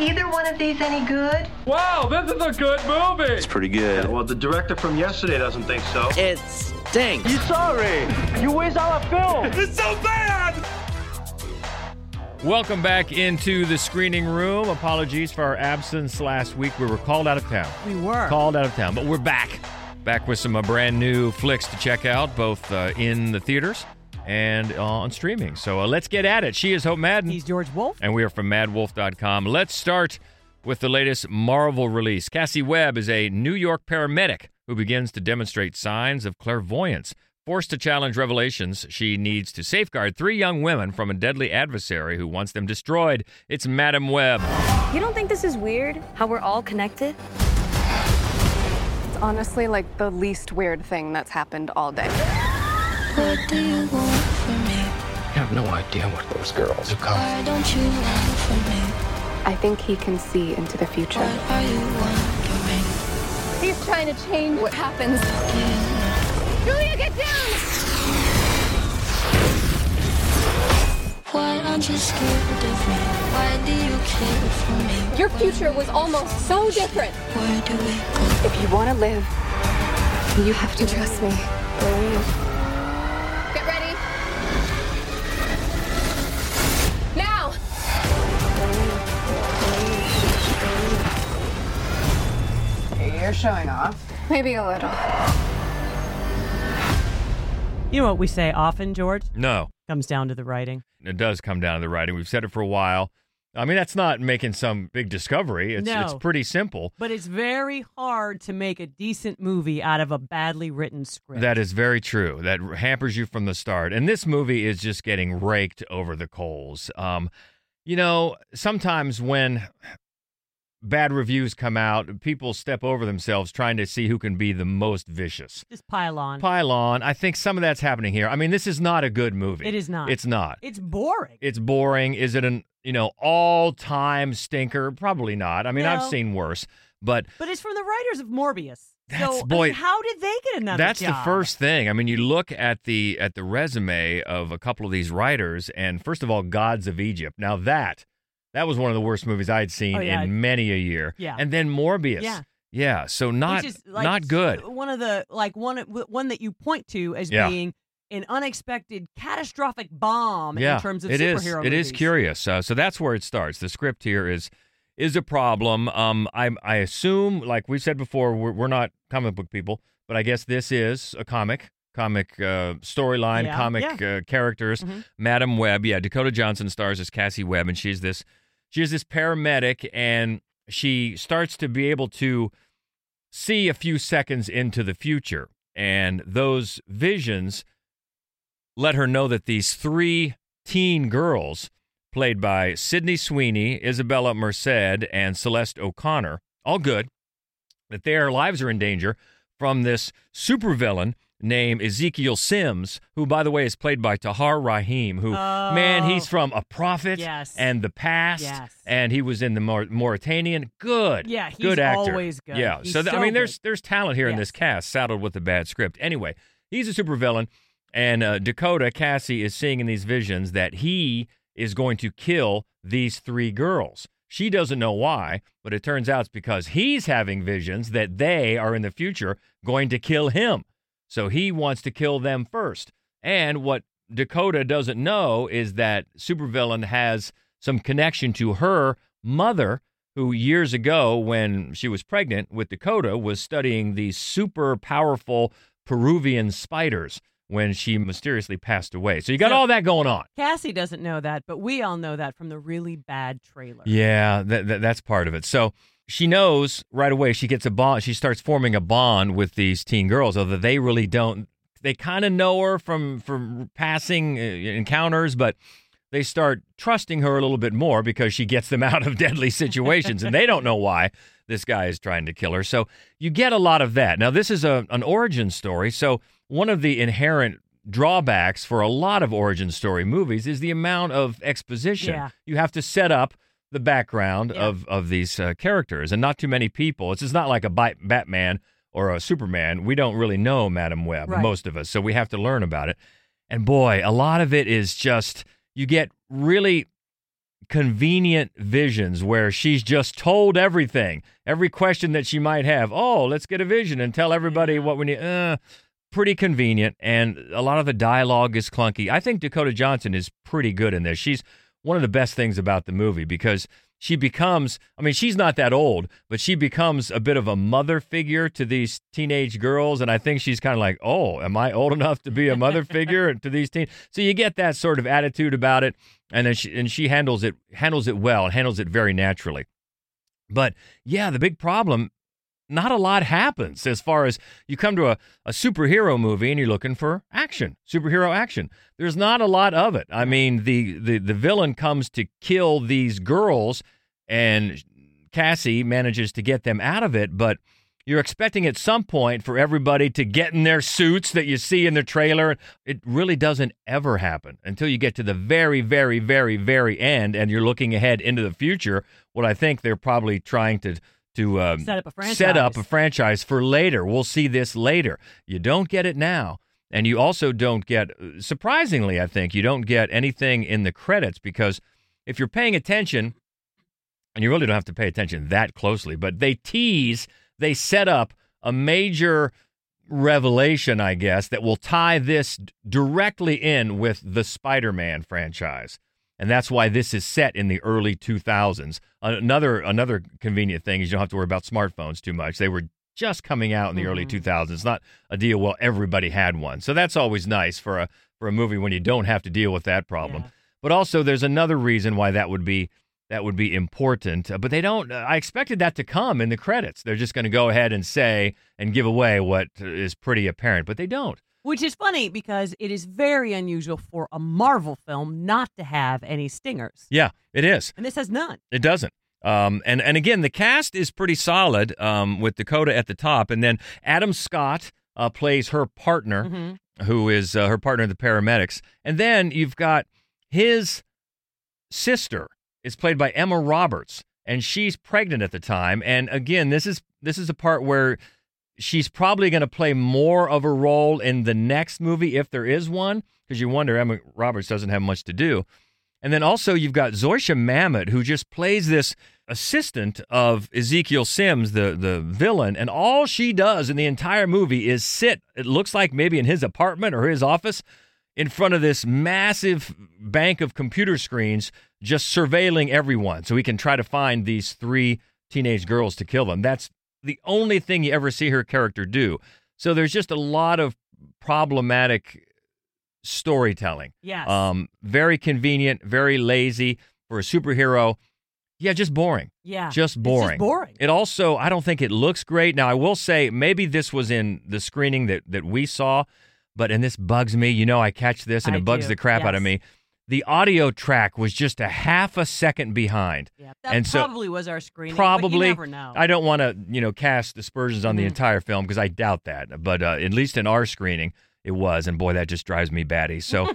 either one of these any good? Wow, this is a good movie. It's pretty good. Well, the director from yesterday doesn't think so. It stinks. You sorry? You waste all our film. It's so bad. Welcome back into the screening room. Apologies for our absence last week. We were called out of town. We were. Called out of town, but we're back. Back with some uh, brand new flicks to check out, both uh, in the theaters and uh, on streaming. So uh, let's get at it. She is Hope Madden. He's George Wolf. And we are from madwolf.com. Let's start with the latest Marvel release. Cassie Webb is a New York paramedic who begins to demonstrate signs of clairvoyance. Forced to challenge revelations, she needs to safeguard three young women from a deadly adversary who wants them destroyed. It's Madame Web. You don't think this is weird? How we're all connected? It's honestly like the least weird thing that's happened all day. What do you want from me? I have no idea what those girls are Why don't you want from me? I think he can see into the future. What are you wondering? He's trying to change what happens. Julia, get down! Why aren't you scared of me? Why do you care for me? Your future was almost so different. Where do we go? If you want to live, you have to trust me. You're showing off. Maybe a little. You know what we say often, George? No, Comes down to the writing. it does come down to the writing. We've said it for a while. I mean, that's not making some big discovery. It's, No. it's pretty simple. But it's very hard to make a decent movie out of a badly written script. That is very true. That hampers you from the start. And this movie is just getting raked over the coals. Um, you know, sometimes when bad reviews come out, people step over themselves trying to see who can be the most vicious. Just pile on. Pile on. I think some of that's happening here. I mean, this is not a good movie. It is not. It's not. It's boring. It's boring. Is it an, you know, all-time stinker? Probably not. I mean, I've seen worse. But but it's from the writers of Morbius. That's- so, boy, I mean, how did they get another That's the first thing. I mean, you look at the at the resume of a couple of these writers, and first of all, Gods of Egypt. Now that that was one of the worst movies I'd seen Oh, yeah. in many a year. Yeah. and then Morbius. Yeah. yeah. So not like not good. One of the like one one that you point to as Yeah. being an unexpected catastrophic bomb yeah, in terms of it is. superhero It is movies. curious. Uh, so that's where it starts. The script here is is a problem. Um, I I assume, like we said before, we're, we're not comic book people, but I guess this is a comic. Comic uh, storyline, Yeah, comic Uh, characters. Mhm. Madame Web, yeah, Dakota Johnson stars as Cassie Webb, and she's this she is this paramedic, and she starts to be able to see a few seconds into the future, and those visions let her know that these three teen girls, played by Sydney Sweeney, Isabella Merced, and Celeste O'Connor, all good, that their lives are in danger from this supervillain named Ezekiel Sims, who, by the way, is played by Tahar Rahim, who, man, he's Oh. from A Prophet Yes. and The Past, Yes. and he was in the Maur- Mauritanian. Good. Yeah, he's good actor. always good. Yeah. He's so, th- I mean, there's there's talent here in this cast, saddled with a bad script. Anyway, he's a supervillain, and uh, Dakota Cassie is seeing in these visions that he is going to kill these three girls. She doesn't know why, but it turns out it's because he's having visions that they are in the future going to kill him. So he wants to kill them first. And what Dakota doesn't know is that supervillain has some connection to her mother, who years ago, when she was pregnant with Dakota, was studying these super powerful Peruvian spiders when she mysteriously passed away. So you got So- all that going on. Cassie doesn't know that, but we all know that from the really bad trailer. Yeah, that, that, that's part of it. So she knows right away. She gets a bond. She starts forming a bond with these teen girls, although they really don't. They kind of know her from from passing uh, encounters, but they start trusting her a little bit more because she gets them out of deadly situations, and they don't know why this guy is trying to kill her. So you get a lot of that. Now this is a an origin story, so one of the inherent drawbacks for a lot of origin story movies is the amount of exposition. Yeah. You have to set up the background of of these uh, characters, and not too many people. It's just not like a Bi- Batman or a Superman. We don't really know Madame Web, Right. most of us, so we have to learn about it. And boy, a lot of it is just you get really convenient visions where she's just told everything, every question that she might have. Oh, let's get a vision and tell everybody what we need. Uh, pretty convenient, and a lot of the dialogue is clunky. I think Dakota Johnson is pretty good in this. She's one of the best things about the movie because she becomes I mean, she's not that old, but she becomes a bit of a mother figure to these teenage girls. And I think she's kind of like, oh, am I old enough to be a mother figure to these teens? So you get that sort of attitude about it. And then she and she handles it handles it well and handles it very naturally. But yeah, the big problem not a lot happens as far as you come to a, a superhero movie and you're looking for action, superhero action. There's not a lot of it. I mean, the, the, the villain comes to kill these girls, and Cassie manages to get them out of it, but you're expecting at some point for everybody to get in their suits that you see in the trailer. It really doesn't ever happen until you get to the very, very, very, very end and you're looking ahead into the future. What I think they're probably trying to to um, Set up a franchise. set up a franchise for later. We'll see this later. You don't get it now. And you also don't get, surprisingly, I think, you don't get anything in the credits because if you're paying attention, and you really don't have to pay attention that closely, but they tease, they set up a major revelation, I guess, that will tie this directly in with the Spider Man franchise and that's why this is set in the early 2000s. Another another convenient thing is you don't have to worry about smartphones too much. They were just coming out in the early mm-hmm. 2000s. It's not a deal well everybody had one. So that's always nice for a for a movie when you don't have to deal with that problem. Yeah. But also there's another reason why that would be that would be important. Uh, but they don't uh, I expected that to come in the credits. They're just going to go ahead and say and give away what uh, is pretty apparent, but they don't. Which is funny because it is very unusual for a Marvel film not to have any stingers. Yeah, it is. And this has none. It doesn't. Um, and and again, the cast is pretty solid um, with Dakota at the top, and then Adam Scott uh, plays her partner, Mhm. who is uh, her partner in the paramedics, and then you've got his sister is played by Emma Roberts, and she's pregnant at the time. And again, this is this is a part where she's probably going to play more of a role in the next movie if there is one, because you wonder Emma Roberts doesn't have much to do. And then also you've got Zosia Mamet, who just plays this assistant of Ezekiel Sims, the the villain, and all she does in the entire movie is sit. It looks like maybe in his apartment or his office, in front of this massive bank of computer screens, just surveilling everyone, so he can try to find these three teenage girls to kill them. That's the only thing you ever see her character do. So there's just a lot of problematic storytelling. Yes. Um, very convenient, very lazy for a superhero. Yeah, just boring. yeah. Just It's boring. boring. It also, I don't think it looks great. Now, I will say maybe this was in the screening that that we saw, but and this bugs me. You know, I catch this and I it bugs do, the crap out of me. The audio track was just a half a second behind. yeah. That and so- probably was our screening. Probably. you never know. I don't want to, you know, cast aspersions on the Mhm. entire film because I doubt that. But uh, at least in our screening, it was, and boy, that just drives me batty. So,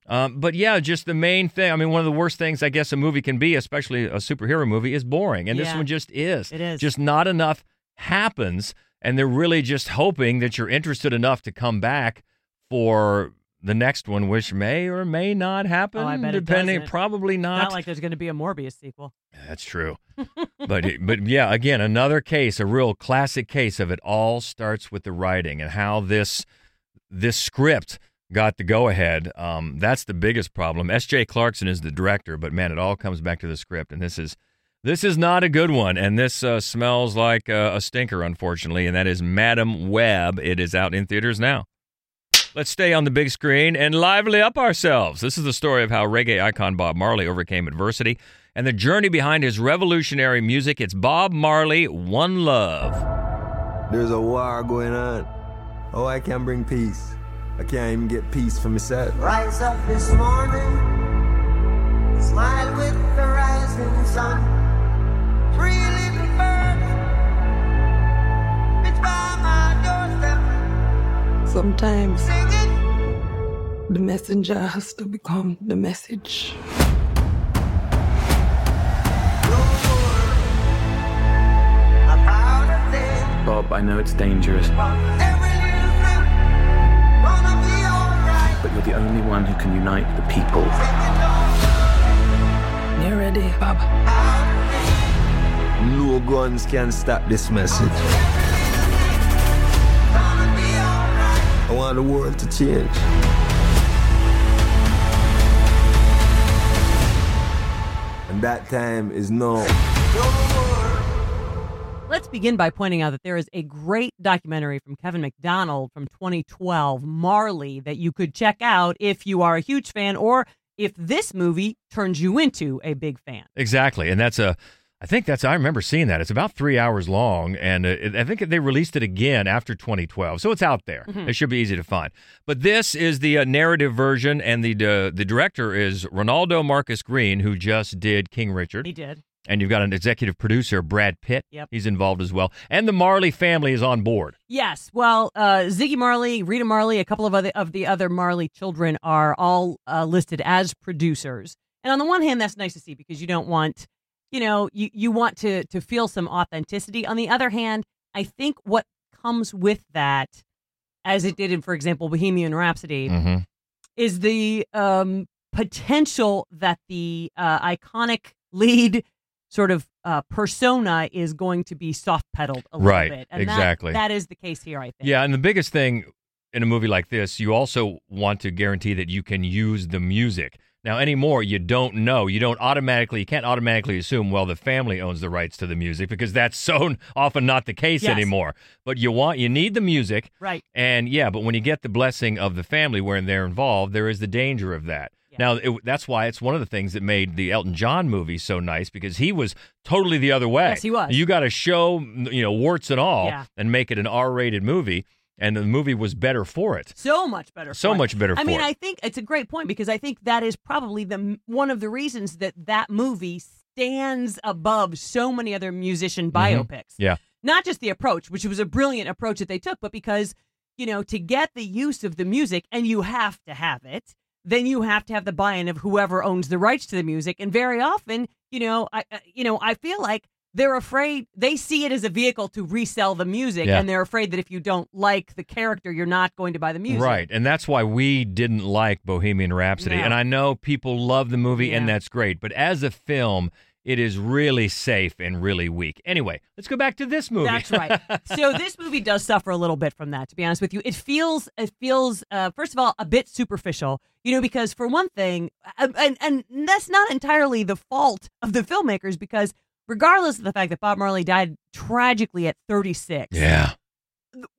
um, but yeah, just the main thing. I mean, one of the worst things I guess a movie can be, especially a superhero movie, is boring, and this one just is. It is. just not enough happens, and they're really just hoping that you're interested enough to come back for the next one, which may or may not happen. Oh, I bet depending, probably not. Not like there's going to be a Morbius sequel. That's true. but but yeah, again, another case, a real classic case of it all starts with the writing and how this this script got the go ahead. Um, that's the biggest problem. S.J. Clarkson is the director, but man, it all comes back to the script, and this is this is not a good one, and this uh, smells like uh, a stinker, unfortunately, and that is Madame Web. It is out in theaters now. Let's stay on the big screen and lively up ourselves. This is the story of how reggae icon Bob Marley overcame adversity and the journey behind his revolutionary music. It's Bob Marley, One Love. There's a war going on. Oh, I can't bring peace. I can't even get peace for myself. Rise up this morning, smile with the rising sun. Three Sometimes the messenger has to become the message. About a thing, Bob, I know it's dangerous, every little thing, gonna be alright. but you're the only one who can unite the people. you're ready, Bob. No guns can stop this message. I want the world to change. And that time is now. Let's begin by pointing out that there is a great documentary from Kevin Macdonald from 2012, Marley, that you could check out if you are a huge fan or if this movie turns you into a big fan. Exactly, and that's a. I think that's. I remember seeing that. It's about three hours long, and uh, it, I think they released it again after 2012, so it's out there. Mhm. It should be easy to find. But this is the uh, narrative version, and the uh, the director is Reinaldo Marcus Green, who just did King Richard. He did. And you've got an executive producer, Brad Pitt. Yep. He's involved as well, and the Marley family is on board. Yes. Well, uh, Ziggy Marley, Rita Marley, a couple of other of the other Marley children are all uh, listed as producers. And on the one hand, that's nice to see because you don't want, you know, you, you want to to feel some authenticity. On the other hand, I think what comes with that, as it did in, for example, Bohemian Rhapsody, Mm-hmm. is the um, potential that the uh, iconic lead sort of uh, persona is going to be soft pedaled a little Right, bit. And that- exactly. that is the case here, I think. Yeah, and the biggest thing in a movie like this, you also want to guarantee that you can use the music. Now, anymore, you don't know. You don't automatically, you can't automatically assume, well, the family owns the rights to the music because that's so often not the case Yes. anymore. But you want, you need the music. Right. And yeah, but when you get the blessing of the family when they're involved, there is the danger of that. Now, it, that's why it's one of the things that made the Elton John movie so nice because he was totally the other way. Yes, he was. You got to show, you know, warts and all, Yeah. and make it an R-rated movie, and the movie was better for it. So much better. So for it. much better I for mean, it. I think it's a great point because I think that is probably the one of the reasons that that movie stands above so many other musician Mhm. biopics. Yeah. Not just the approach, which was a brilliant approach that they took, but because you know to get the use of the music, and you have to have it. Then you have to have the buy-in of whoever owns the rights to the music, and very often, you know, I, I- you know, I feel like they're afraid they see it as a vehicle to resell the music, Yeah. and they're afraid that if you don't like the character, you're not going to buy the music. Right. And that's why we didn't like Bohemian Rhapsody. No. And I know people love the movie, and that's great. But as a film, it is really safe and really weak. Anyway, let's go back to this movie. That's right. so this movie does suffer a little bit from that. To be honest with you, it feels it feels uh, first of all a bit superficial. You know, because for one thing, uh, and and that's not entirely the fault of the filmmakers, because regardless of the fact that Bob Marley died tragically at 36, yeah.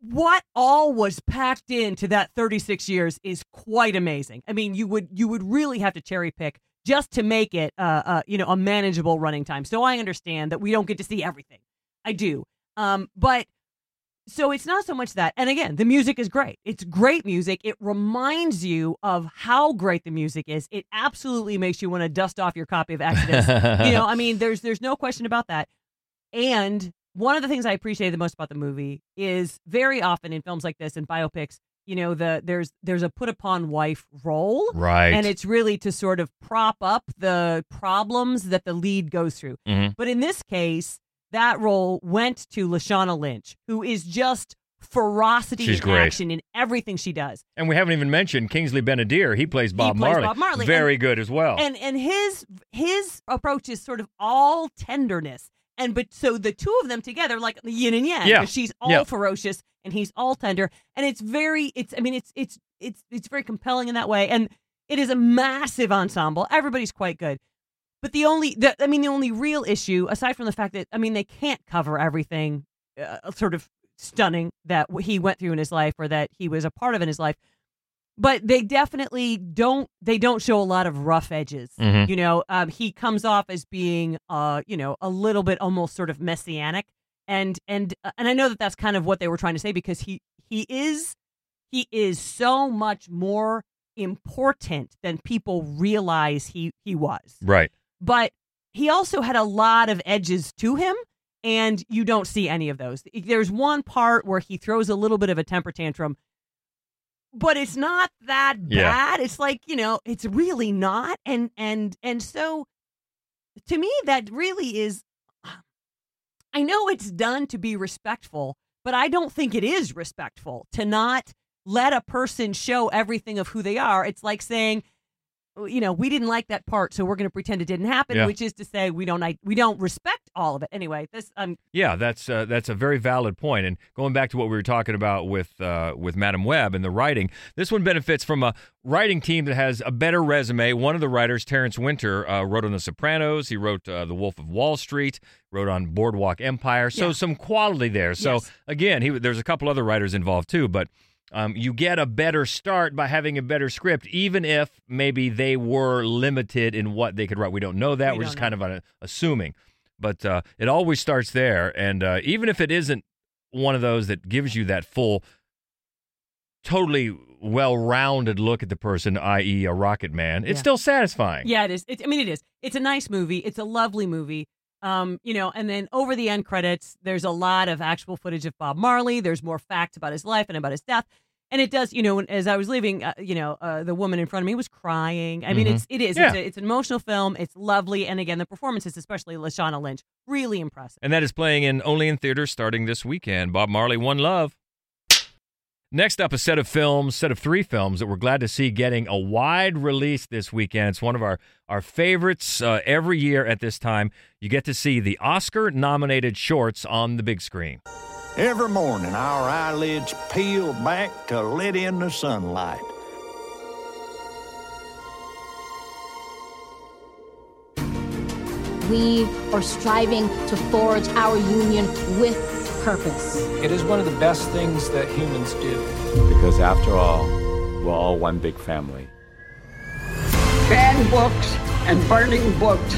what all was packed into that 36 years is quite amazing. I mean, you would you would really have to cherry pick just to make it uh, uh you know a manageable running time. So I understand that we don't get to see everything. I do. Um but so it's not so much that. And again, the music is great. It's great music. It reminds you of how great the music is. It absolutely makes you want to dust off your copy of Exodus. you know, I mean, there's there's no question about that. And one of the things I appreciate the most about the movie is very often in films like this and biopics, you know, the there's there's a put upon wife role. Right. And it's really to sort of prop up the problems that the lead goes through. Mhm. But in this case, that role went to Lashana Lynch, who is just ferocity She's in great. action in everything she does. And we haven't even mentioned Kingsley Ben-Adir. He plays Bob plays Marley. Bob Marley, Very and- good as well. And and his his approach is sort of all tenderness. And but so the two of them together, like yin and yang, Yeah. she's all Yeah. ferocious and he's all tender, and it's very, it's, I mean, it's, it's, it's, it's very compelling in that way, and it is a massive ensemble. Everybody's quite good, but the only, the, I mean, the only real issue, aside from the fact that, I mean, they can't cover everything, uh, sort of stunning that he went through in his life or that he was a part of in his life but they definitely don't they don't show a lot of rough edges Mhm. you know um, he comes off as being uh you know a little bit almost sort of messianic and and uh, and i know that that's kind of what they were trying to say because he he is he is so much more important than people realize he he was right. But he also had a lot of edges to him and you don't see any of those. There's one part where he throws a little bit of a temper tantrum but it's not that Yeah. bad. It's like you know it's really not and and and so to me that really is i know it's done to be respectful but i don't think it is respectful to not let a person show everything of who they are. It's like saying you know, we didn't like that part, so we're going to pretend it didn't happen, Yeah. which is to say we don't like, we don't respect all of it. Anyway, this um Yeah, that's uh, that's a very valid point. And going back to what we were talking about with uh, with Madame Web and the writing, this one benefits from a writing team that has a better resume. One of the writers, Terrence Winter, uh, wrote on The Sopranos. He wrote uh, The Wolf of Wall Street. Wrote on Boardwalk Empire. So Yeah. some quality there. So Yes. again, he, there's a couple other writers involved too, but. Um, you get a better start by having a better script, even if maybe they were limited in what they could write. We don't know that. We We're don't just kind of uh, assuming. But uh, it always starts there. And uh, even if it isn't one of those that gives you that full, totally well rounded look at the person, i.e., a Rocket Man, it's Yeah. still satisfying. Yeah, it is. It, I mean, it is. It's a nice movie. It's a lovely movie. Um, you know, and then over the end credits, there's a lot of actual footage of Bob Marley. There's more facts about his life and about his death. And it does, you know, as I was leaving, uh, you know, uh, the woman in front of me was crying. I mean, Mhm. it's it is. Yeah. It's, a, it's an emotional film. It's lovely, and again, the performances, especially Lashana Lynch, really impressive. And that is playing in only in theaters starting this weekend. Bob Marley, One Love. Next up, a set of films, set of three films that we're glad to see getting a wide release this weekend. It's one of our our favorites uh, every year at this time. You get to see the Oscar-nominated shorts on the big screen. Every morning, our eyelids peel back to let in the sunlight. We are striving to forge our union with purpose. It is one of the best things that humans do. Because after all, we're all one big family. Banned books and burning books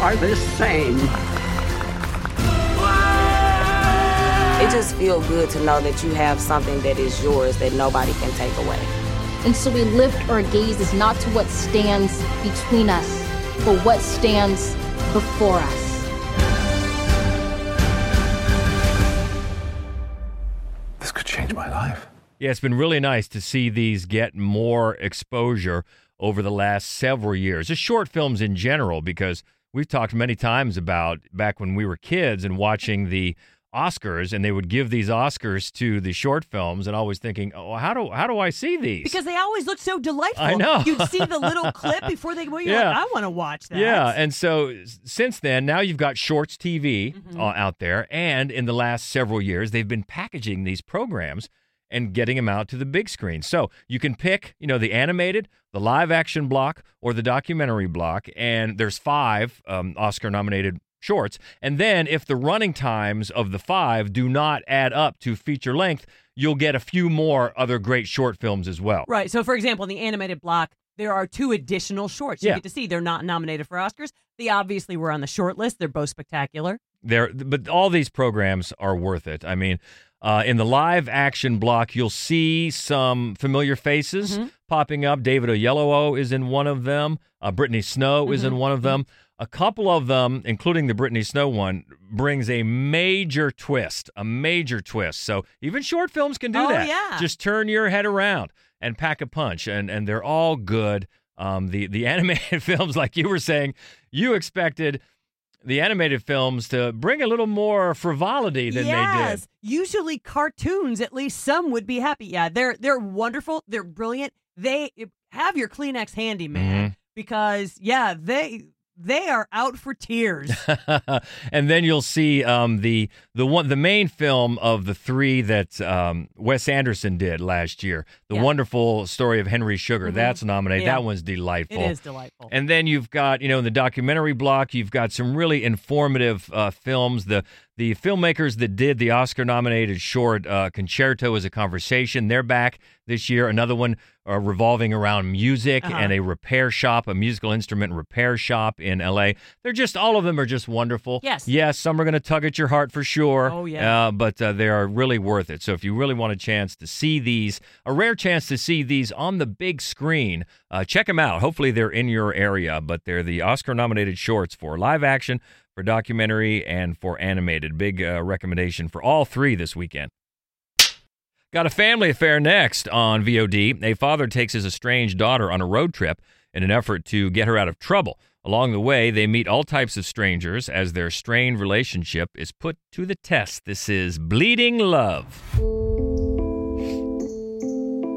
are the same. It just feels good to know that you have something that is yours that nobody can take away. And so we lift our gazes not to what stands between us, but what stands before us. This could change my life. Yeah, it's been really nice to see these get more exposure over the last several years. Just short films in general, because we've talked many times about back when we were kids and watching the Oscars, and they would give these Oscars to the short films, and always thinking, "Oh, how do how do I see these?" Because they always look so delightful. I know. You'd see the little clip before they go. You're Yeah. like, I want to watch that. Yeah, and so since then, now you've got Shorts TV Mm-hmm. uh, out there, and in the last several years, they've been packaging these programs and getting them out to the big screen. So you can pick, you know, the animated, the live action block, or the documentary block, and there's five um, Oscar-nominated shorts. And then if the running times of the five do not add up to feature length, you'll get a few more other great short films as well. Right. So, for example, in the animated block, there are two additional shorts you Yeah. get to see. They're not nominated for Oscars. They obviously were on the short list. They're both spectacular. there but all these programs are worth it i mean uh, in the live action block you'll see some familiar faces Mm-hmm. popping up david oyelowo is in one of them uh, brittany snow is in Mhm. one of them a couple of them including the brittany snow one brings a major twist a major twist so even short films can do Oh, that yeah. just turn your head around and pack a punch and and they're all good um, the the animated films like you were saying you expected the animated films to bring a little more frivolity than yes. they did. Usually cartoons, at least some would be happy. Yeah, they're they're wonderful. They're brilliant. They have your Kleenex handy, man, Mm-hmm. because yeah, they they are out for tears. and then you'll see um, the the one the main film of the three that um, Wes Anderson did last year, the Yeah. wonderful story of Henry Sugar. Mhm. That's nominated. Yeah. That one's delightful. It is delightful. And then you've got, you know, in the documentary block, you've got some really informative uh, films. The the filmmakers that did the Oscar nominated short uh, Concerto Is a Conversation, they're back this year. Another one uh, revolving around music Uh-huh. and a repair shop, a musical instrument repair shop in LA. They're just, all of them are just wonderful. Yes. Yes, some are going to tug at your heart for sure. Oh, yeah. Uh, but uh, they are really worth it. So if you really want a chance to see these, a rare chance to see these on the big screen, uh, check them out. Hopefully they're in your area, but they're the Oscar nominated shorts for live action, for documentary, and for animated. Big uh, recommendation for all three this weekend. Got a family affair next on VOD. A father takes his estranged daughter on a road trip in an effort to get her out of trouble. Along the way, they meet all types of strangers as their strained relationship is put to the test. This is Bleeding Love.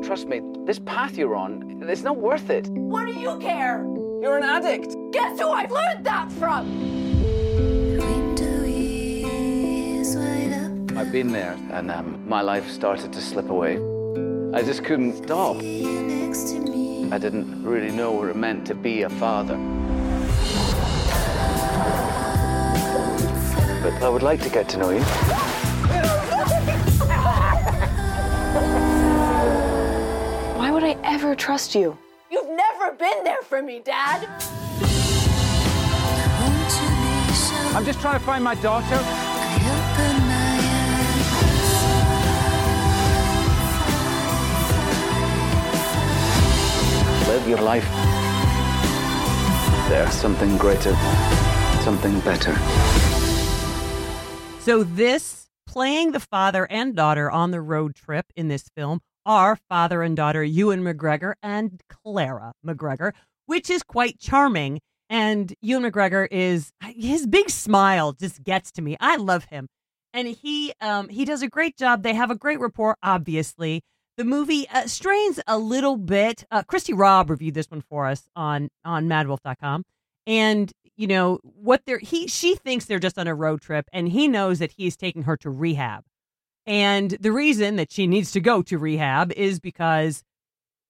Trust me, this path you're on, it's not worth it. What do you care? You're an addict. Guess who I've learned that from? I've been there, and um, my life started to slip away. I just couldn't stop. I didn't really know what it meant to be a father. But I would like to get to know you. Why would I ever trust you? You've never been there for me, Dad. I'm just trying to find my daughter. Your life. There's something greater, something better. So this playing the father and daughter on the road trip in this film are father and daughter Ewan McGregor and Clara McGregor, which is quite charming. And Ewan McGregor is his big smile just gets to me. I love him, and he um, he does a great job. They have a great rapport, obviously. The movie uh, strains a little bit. Uh, Christy Robb reviewed this one for us on on MadWolf.com, and you know what they're he she thinks they're just on a road trip, and he knows that he's taking her to rehab, and the reason that she needs to go to rehab is because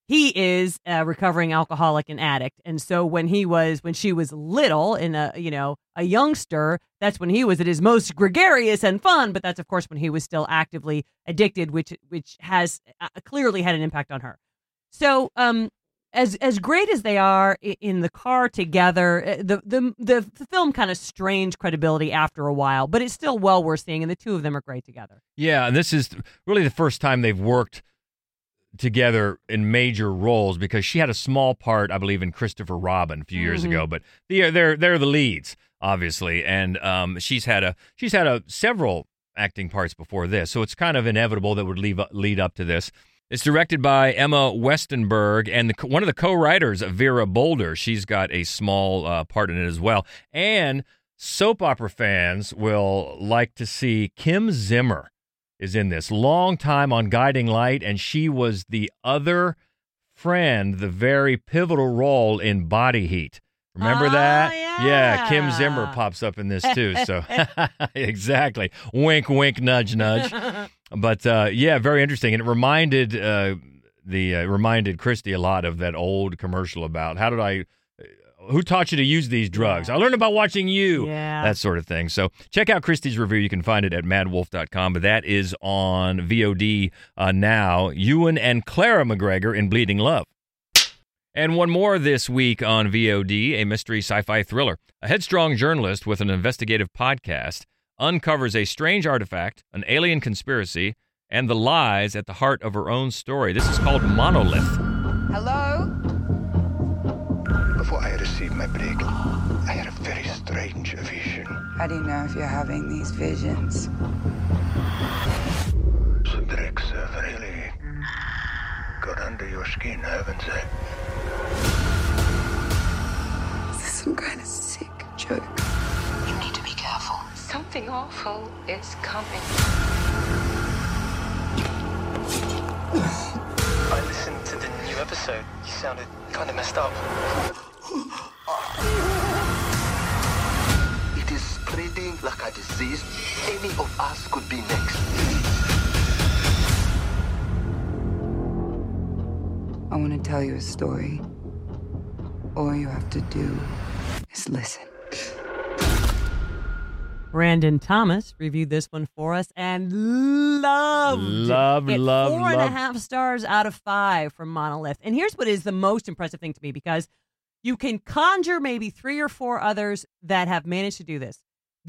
he is a recovering alcoholic and addict, and so when he was when she was little and a you know a youngster, that's when he was at his most gregarious and fun. But that's of course when he was still actively addicted, which which has uh, clearly had an impact on her. So, um, as as great as they are in the car together, uh, the the the, film kind of strains credibility after a while, but it's still well worth seeing, and the two of them are great together. Yeah, and this is really the first time they've worked together in major roles because she had a small part, I believe, in Christopher Robin a few years Mhm. ago. But they're they're they're the leads, obviously, and um, she's had a she's had a several acting parts before this, so it's kind of inevitable that would leave, lead up to this. It's directed by Emma Westenberg and the, one of the co-writers, Vera Bulder. She's got a small uh, part in it as well. And soap opera fans will like to see Kim Zimmer is in this. Long time on Guiding Light, and she was the other friend, the very pivotal role in Body Heat. Remember that? Yeah. Kim Zimmer pops up in this too. So exactly. Wink, wink, nudge, nudge. But uh, yeah, very interesting, and it reminded uh, the uh, reminded Christy a lot of that old commercial about how did I. Who taught you to use these drugs? I learned about watching you. Yeah. That sort of thing. So check out Christie's review. You can find it at madwolf.com, but that is on VOD uh, now. Ewan and Clara McGregor in Bleeding Love. And one more this week on VOD, a mystery sci fi thriller. A headstrong journalist with an investigative podcast uncovers a strange artifact, an alien conspiracy, and the lies at the heart of her own story. This is called Monolith. My break, I had a very strange vision. How do you know if you're having these visions? Some tricks have really got under your skin, haven't they? Eh? Is this some kind of sick joke? You need to be careful. Something awful is coming. I listened to the new episode. You sounded kind of messed up. Is spreading like a disease. Any of us could be next. I want to tell you a story. All you have to do is listen. Brandon Thomas reviewed this one for us and loved Love, it. love, Four and a half stars out of five from Monolith. And here's what is the most impressive thing to me because you can conjure maybe three or four others that have managed to do this.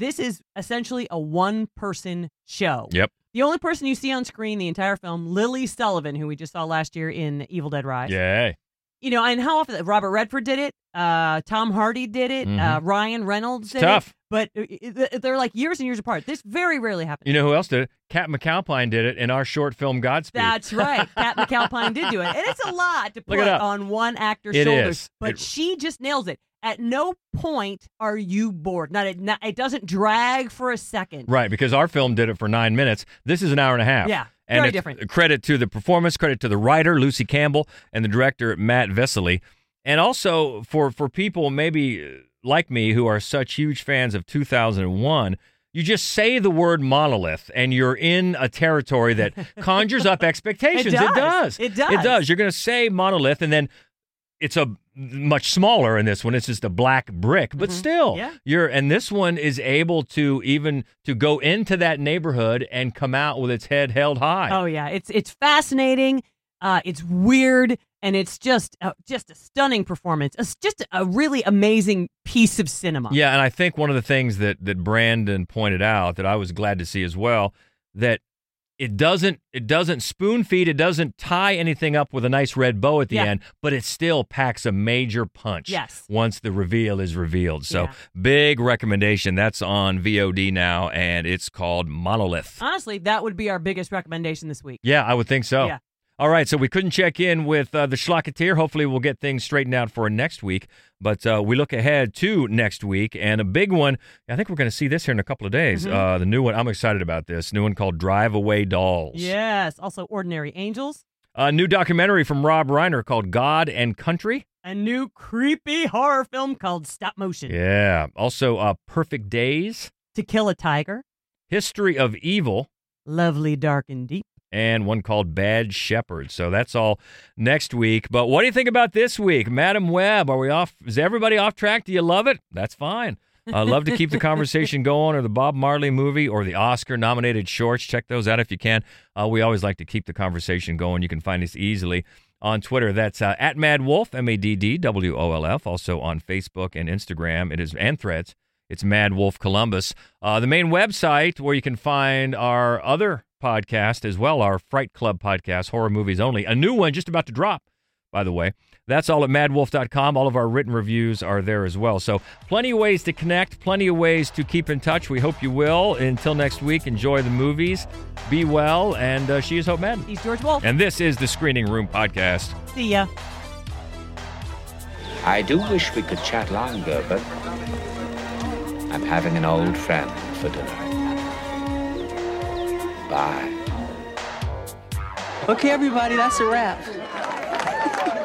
This is essentially a one person show. Yep. The only person you see on screen the entire film, Lily Sullivan, who we just saw last year in Evil Dead Rise. Yay. You know, and how often Robert Redford did it, uh, Tom Hardy did it, uh, Mhm. Ryan Reynolds did tough. it. But uh, uh, they're like years and years apart. This very rarely happens. You know who else did it? Kat McAlpine did it in our short film Godspeed. That's right. Kat McAlpine did do it. And it's a lot to put on one actor's It shoulders. is. But It- she just nails it. At no point are you bored. Not, it, not it doesn't drag for a second. Right, because our film did it for nine minutes. This is an hour and a half. Yeah, and very different. Credit to the performance, credit to the writer Lucy Campbell and the director Matt Vesely, and also for for people maybe uh, like me who are such huge fans of 2001. You just say the word monolith, and you're in a territory that conjures up expectations. does. does. It does. It does. You're going to say monolith, and then it's a much smaller in this one. It's just a black brick, but still, Mm-hmm. Yeah. you're and this one is able to even to go into that neighborhood and come out with its head held high. Oh yeah, it's it's fascinating. Uh, it's weird, and it's just uh, just a stunning performance. It's just a really amazing piece of cinema. Yeah, and I think one of the things that that Brandon pointed out that I was glad to see as well that it doesn't it doesn't spoon feed, it doesn't tie anything up with a nice red bow at the Yeah. end, but it still packs a major punch Yes. once the reveal is revealed. So Yeah. big recommendation. That's on VOD now and it's called Monolith. Honestly, that would be our biggest recommendation this week. Yeah, I would think so. Yeah. All right, so we couldn't check in with uh, the Schlocketeer. Hopefully, we'll get things straightened out for next week. But uh, we look ahead to next week and a big one. I think we're going to see this here in a couple of days. Mhm. Uh, the new one. I'm excited about this new one called Drive Away Dolls. Yes. Also, Ordinary Angels, A new documentary from Rob Reiner called God and Country. a new creepy horror film called Stop Motion. Yeah. Also, uh, Perfect Days, To Kill a Tiger, History of Evil, Lovely, Dark, and Deep. And one called Bad Shepherd. So that's all next week. But what do you think about this week? Madame Web, are we off? Is everybody off track? Do you love it? That's fine. I love to keep the conversation going, or the Bob Marley movie, or the Oscar nominated shorts. Check those out if you can. Uh, we always like to keep the conversation going. You can find us easily on Twitter. That's uh, at Mad Wolf, M A D D W O L F. Also on Facebook and Instagram. It is and Threads. It's Mad Wolf Columbus. Uh, the main website where you can find our other podcast as well, our Fright Club podcast, Horror Movies Only. A new one just about to drop, by the way. That's all at madwolf.com. All of our written reviews are there as well. So, plenty of ways to connect, plenty of ways to keep in touch. We hope you will. Until next week, enjoy the movies, be well, and uh, she is Hope Madden. He's George Wolf. And this is the Screening Room Podcast. See ya. I do wish we could chat longer, but I'm having an old friend for dinner. Okay, everybody, that's a wrap.